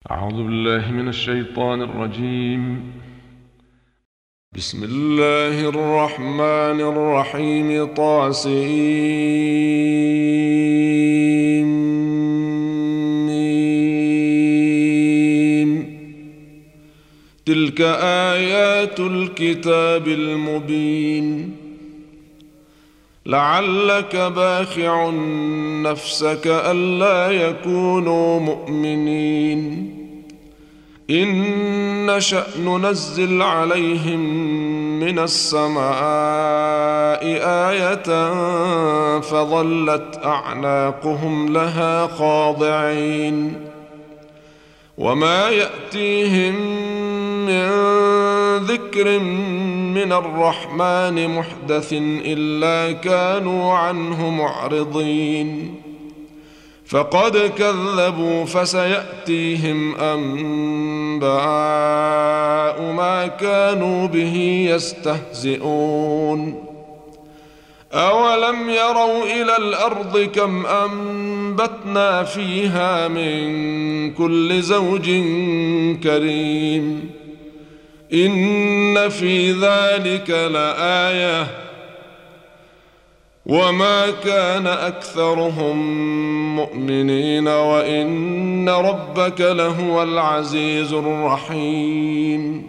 أعوذ بالله من الشيطان الرجيم. بسم الله الرحمن الرحيم. طاسين تلك آيات الكتاب المبين. لعلك باخع نفسك ألا يكونوا مؤمنين. إن نشأ ننزل عليهم من السماء آية فظلت أعناقهم لها خاضعين. وما يأتيهم ذكر من الرحمن محدث الا كانوا عنه معرضين فقد كذبوا فسياتيهم انباء ما كانوا به يستهزئون اولم يروا إلى الأرض كم انبتنا فيها من كل زوج كريم إن في ذلك لآية. وما كان أكثرهم مؤمنين وإن ربك لهو العزيز الرحيم.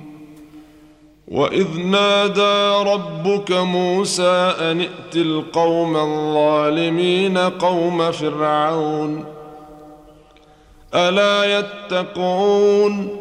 وإذ نادى ربك موسى أن ائت القوم الظالمين قوم فرعون. ألا يتقون؟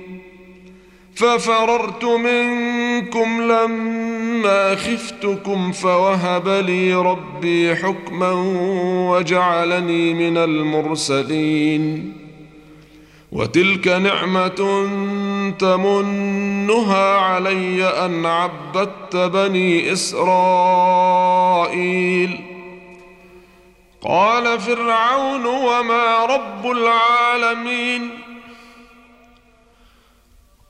ففررت منكم لما خفتكم فوهب لي ربي حكما وجعلني من المرسلين. وتلك نعمة تمنها علي أن عبدت بني إسرائيل. قال فرعون وما رب العالمين؟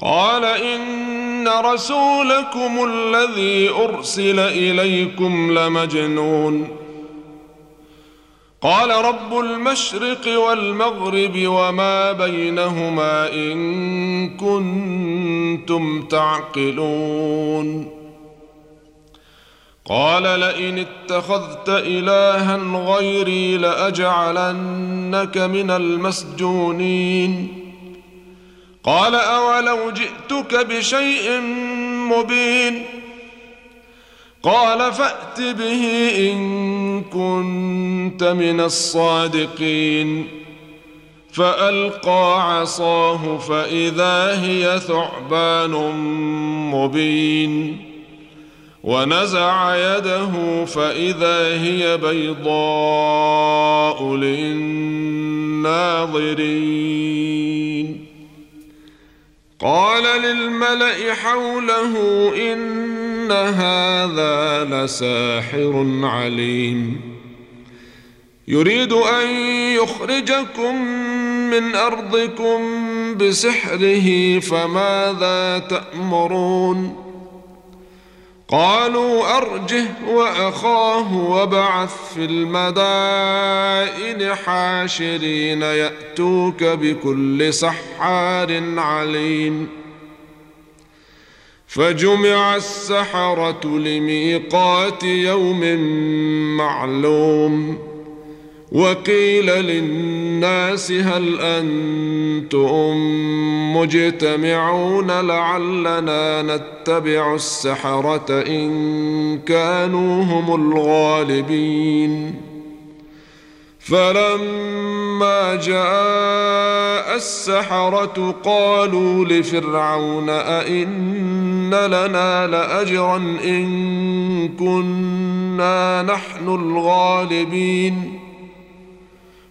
قال إن رسولكم الذي أرسل إليكم لمجنون. قال رب المشرق والمغرب وما بينهما إن كنتم تعقلون. قال لئن اتخذت الها غيري لأجعلنك من المسجونين. قال أولو جئتك بشيء مبين قال فأت به إن كنت من الصادقين فألقى عصاه فإذا هي ثعبان مبين ونزع يده فإذا هي بيضاء للناظرين قال للملأ حوله إن هذا لساحر عليم. يريد أن يخرجكم من أرضكم بسحره فماذا تأمرون؟ قالوا أرجه وأخاه وابعث في المدائن حاشرين يأتوك بكل سحار عليم. فجمع السحرة لميقات يوم معلوم. وقيل للناس هل أنتم مجتمعون لعلنا نتبع السحرة إن كانوا هم الغالبين. فلما جاء السحرة قالوا لفرعون أئن لنا لأجرا إن كنا نحن الغالبين.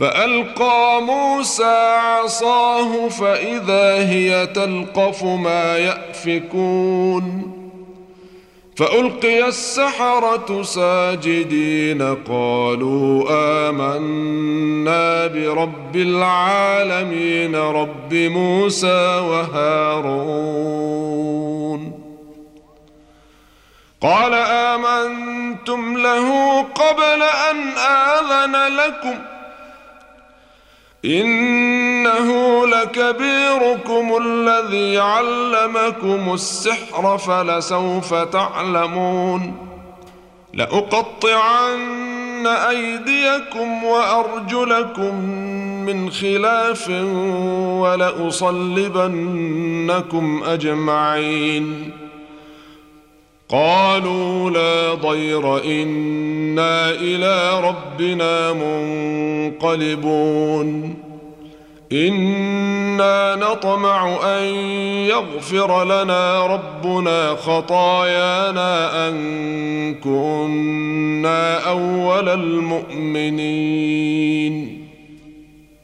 فألقى موسى عصاه فإذا هي تلقف ما يأفكون فألقي السحرة ساجدين قالوا آمنا برب العالمين رب موسى وهارون قال آمنتم له قبل أن آذن لكم إنه لكبيركم الذي علمكم السحر فلسوف تعلمون. لأقطعن أيديكم وأرجلكم من خلاف ولأصلبنكم أجمعين. قالوا لا ضير إنا إلى ربنا منقلبون. إنا نطمع أن يغفر لنا ربنا خطايانا أن كنا أول المؤمنين.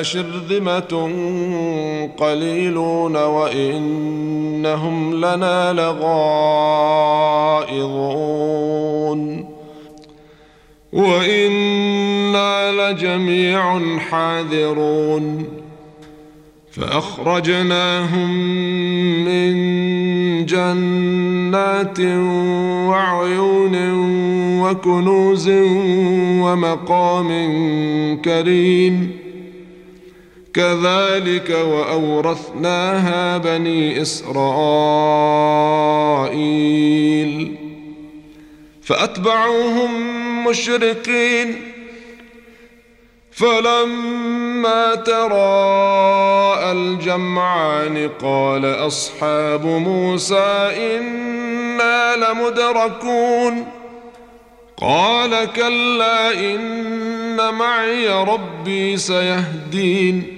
لشرذمة قليلون وإنهم لنا لغائظون. وإنا لجميع حاذرون. فأخرجناهم من جنات وعيون وكنوز ومقام كريم. كذلك وأورثناها بني إسرائيل. فأتبعوهم مشرقين. فلما تراءى الجمعان قال أصحاب موسى إنا لمدركون. قال كلا إن معي ربي سيهدين.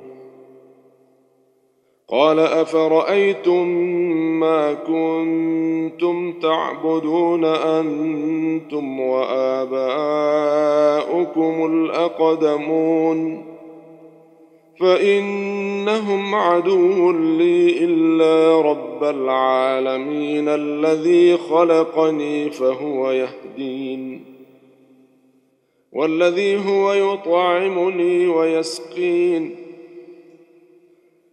قال أفرأيتم ما كنتم تعبدون أنتم وآباؤكم الأقدمون فإنهم عدو لي إلا رب العالمين الذي خلقني فهو يهدين والذي هو يطعمني ويسقين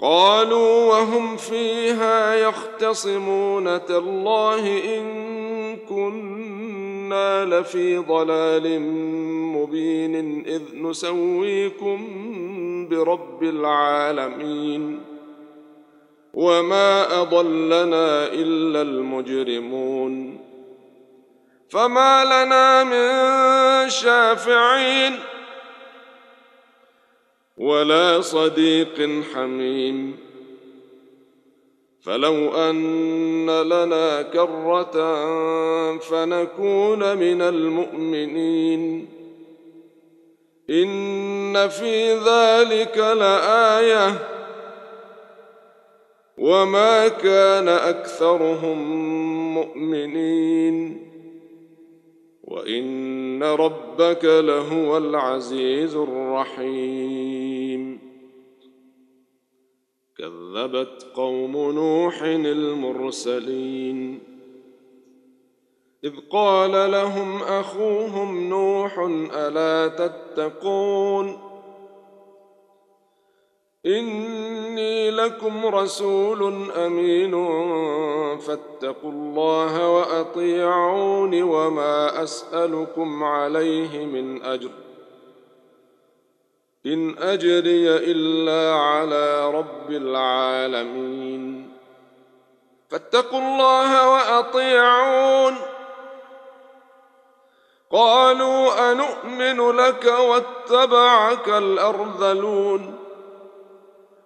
قالوا وهم فيها يختصمون تالله إن كنا لفي ضلال مبين إذ نسويكم برب العالمين. وما أضلنا إلا المجرمون. فما لنا من شافعين ولا صديق حميم. فلو أن لنا كرة فنكون من المؤمنين. إن في ذلك لآية. وما كان أكثرهم مؤمنين. وإن ربك لهو العزيز الرحيم. كذبت قوم نوح المرسلين. إذ قال لهم أخوهم نوح ألا تتقون؟ إني لكم رسول أمين. فاتقوا الله وأطيعون وما أسألكم عليه من أجر. إن أجري إلا على رب العالمين. فاتقوا الله وأطيعون. قالوا أنؤمن لك واتبعك الأرذلون.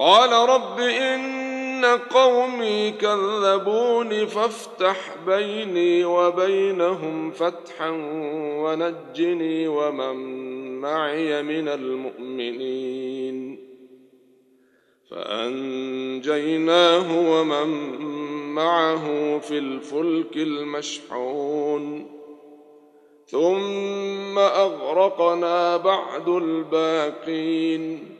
قال رب إن قومي كذبوني فافتح بيني وبينهم فتحا ونجني ومن معي من المؤمنين. فأنجيناه ومن معه في الفلك المشحون. ثم أغرقنا بعد الباقين.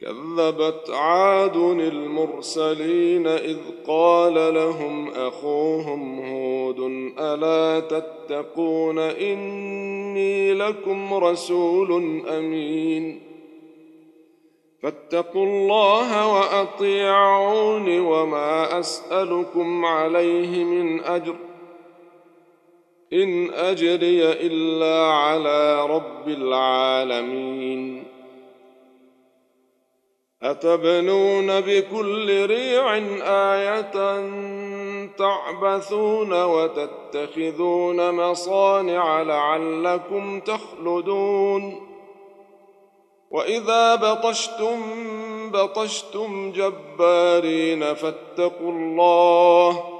كذبت عاد المرسلين إذ قال لهم أخوهم هود ألا تتقون إني لكم رسول أمين فاتقوا الله وأطيعون وما أسألكم عليه من أجر إن أجري إلا على رب العالمين أتبنون بكل ريع آية تعبثون وتتخذون مصانع لعلكم تخلدون وإذا بطشتم بطشتم جبارين فاتقوا الله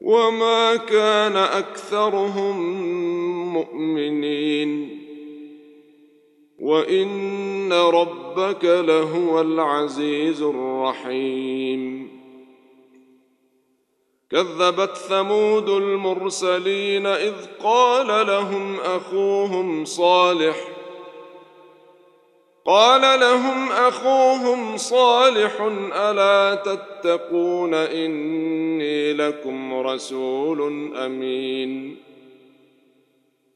وما كان أكثرهم مؤمنين. وإن ربك لهو العزيز الرحيم. كذبت ثمود المرسلين إذ قال لهم أخوهم صالح قال لهم أخوهم صالح ألا تتقون إني لكم رسول أمين.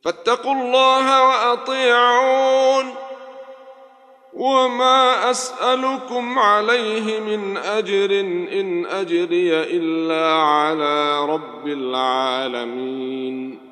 فاتقوا الله وأطيعون. وما أسألكم عليه من أجر إن أجري إلا على رب العالمين.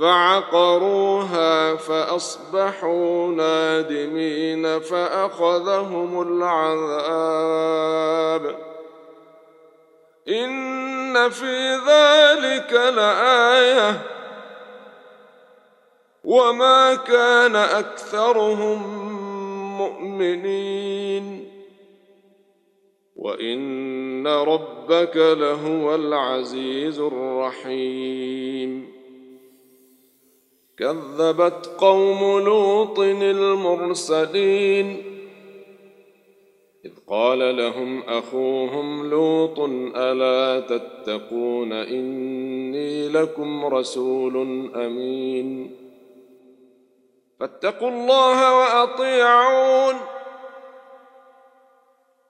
فعقروها فأصبحوا نادمين فأخذهم العذاب. إن في ذلك لآية. وما كان أكثرهم مؤمنين. وإن ربك لهو العزيز الرحيم. كذبت قوم لوط المرسلين. إذ قال لهم أخوهم لوط ألا تتقون إني لكم رسول أمين. فاتقوا الله وأطيعون.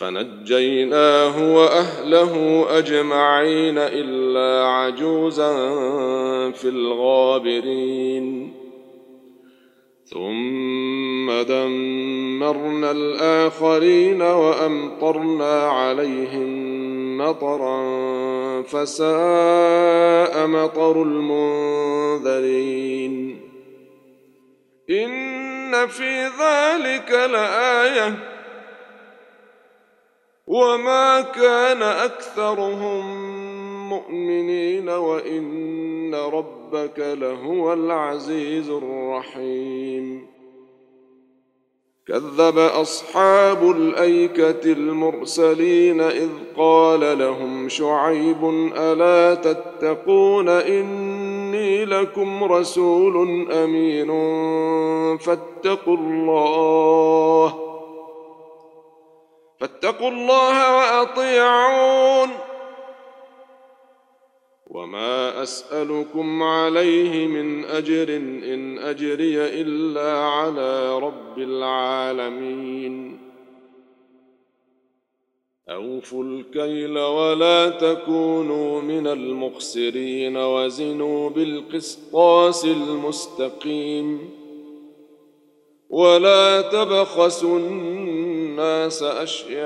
فنجيناه وأهله أجمعين إلا عجوزا في الغابرين. ثم دمرنا الآخرين وأمطرنا عليهم مطرا فساء مطر المنذرين. إن في ذلك لآية وما كان اكثرهم مؤمنين وان ربك لهو العزيز الرحيم كذب اصحاب الايكه المرسلين اذ قال لهم شعيب الا تتقون اني لكم رسول امين فاتقوا الله فاتقوا الله وأطيعون. وما أسألكم عليه من أجر إن أجري إلا على رب العالمين. أوفوا الكيل ولا تكونوا من المخسرين وزنوا بالقسطاس المستقيم. ولا تبخسوا الناس أشياءهم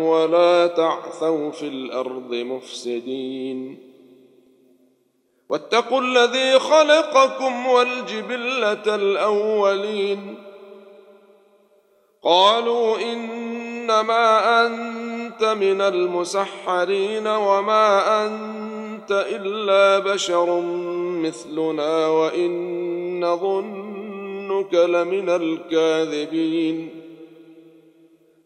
ولا تعثوا في الأرض مفسدين. واتقوا الذي خلقكم والجبلة الأولين. قالوا إنما أنت من المسحرين وما أنت إلا بشر مثلنا وإن نظنك لمن الكاذبين.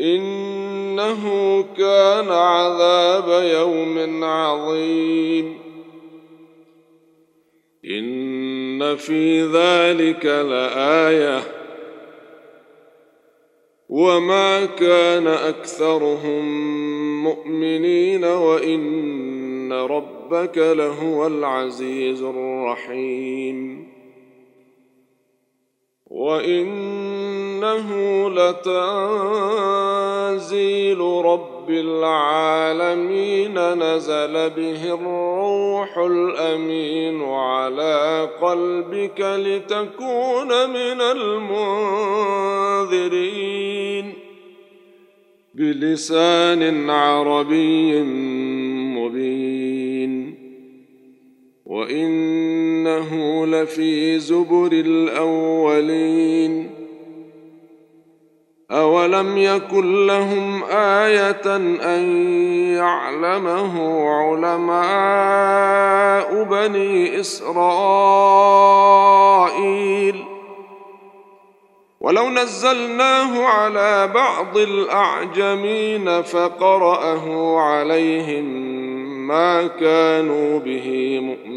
إنه كان عذاب يوم عظيم. إن في ذلك لآية. وما كان أكثرهم مؤمنين وإن ربك لهو العزيز الرحيم. وانه لتنزيل رب العالمين نزل به الروح الامين على قلبك لتكون من المنذرين بلسان عربي وإنه لفي زبر الأولين. أولم يكن لهم آية أن يعلمه علماء بني إسرائيل؟ ولو نزلناه على بعض الأعجمين فقرأه عليهم ما كانوا به مؤمنين.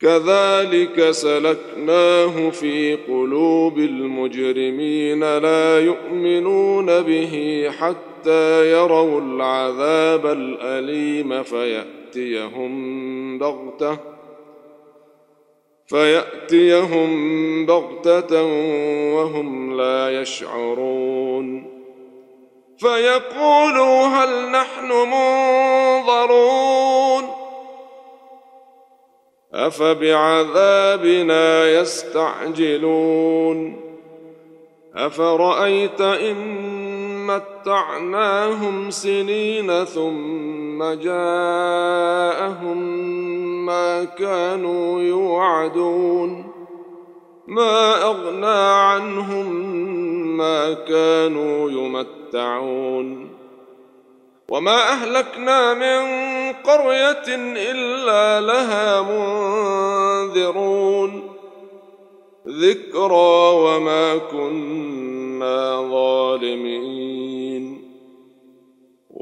كذلك سلكناه في قلوب المجرمين لا يؤمنون به حتى يروا العذاب الأليم فيأتيهم بغتة فيأتيهم بغتة وهم لا يشعرون. فيقولوا هل نحن منظرون أفبعذابنا يستعجلون أفرأيت إن متعناهم سنين ثم جاءهم ما كانوا يوعدون ما أغنى عنهم ما كانوا يمتعون. وما أهلكنا من قرية إلا لها منذرون. ذكرى وما كنا ظالمين.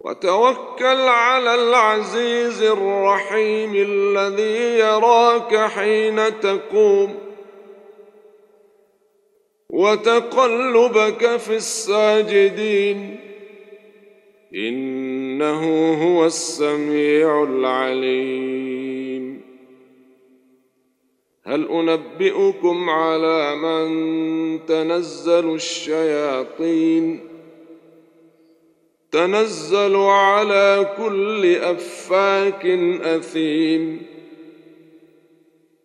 وتوكل على العزيز الرحيم الذي يراك حين تقوم وتقلبك في الساجدين. إنه هو السميع العليم. هل أنبئكم على من تنزل الشياطين؟ تنزل على كل أفاك أثيم.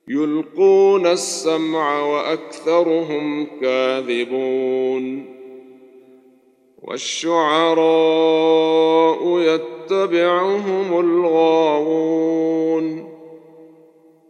يلقون السمع وأكثرهم كاذبون. والشعراء يتبعهم الغاوون.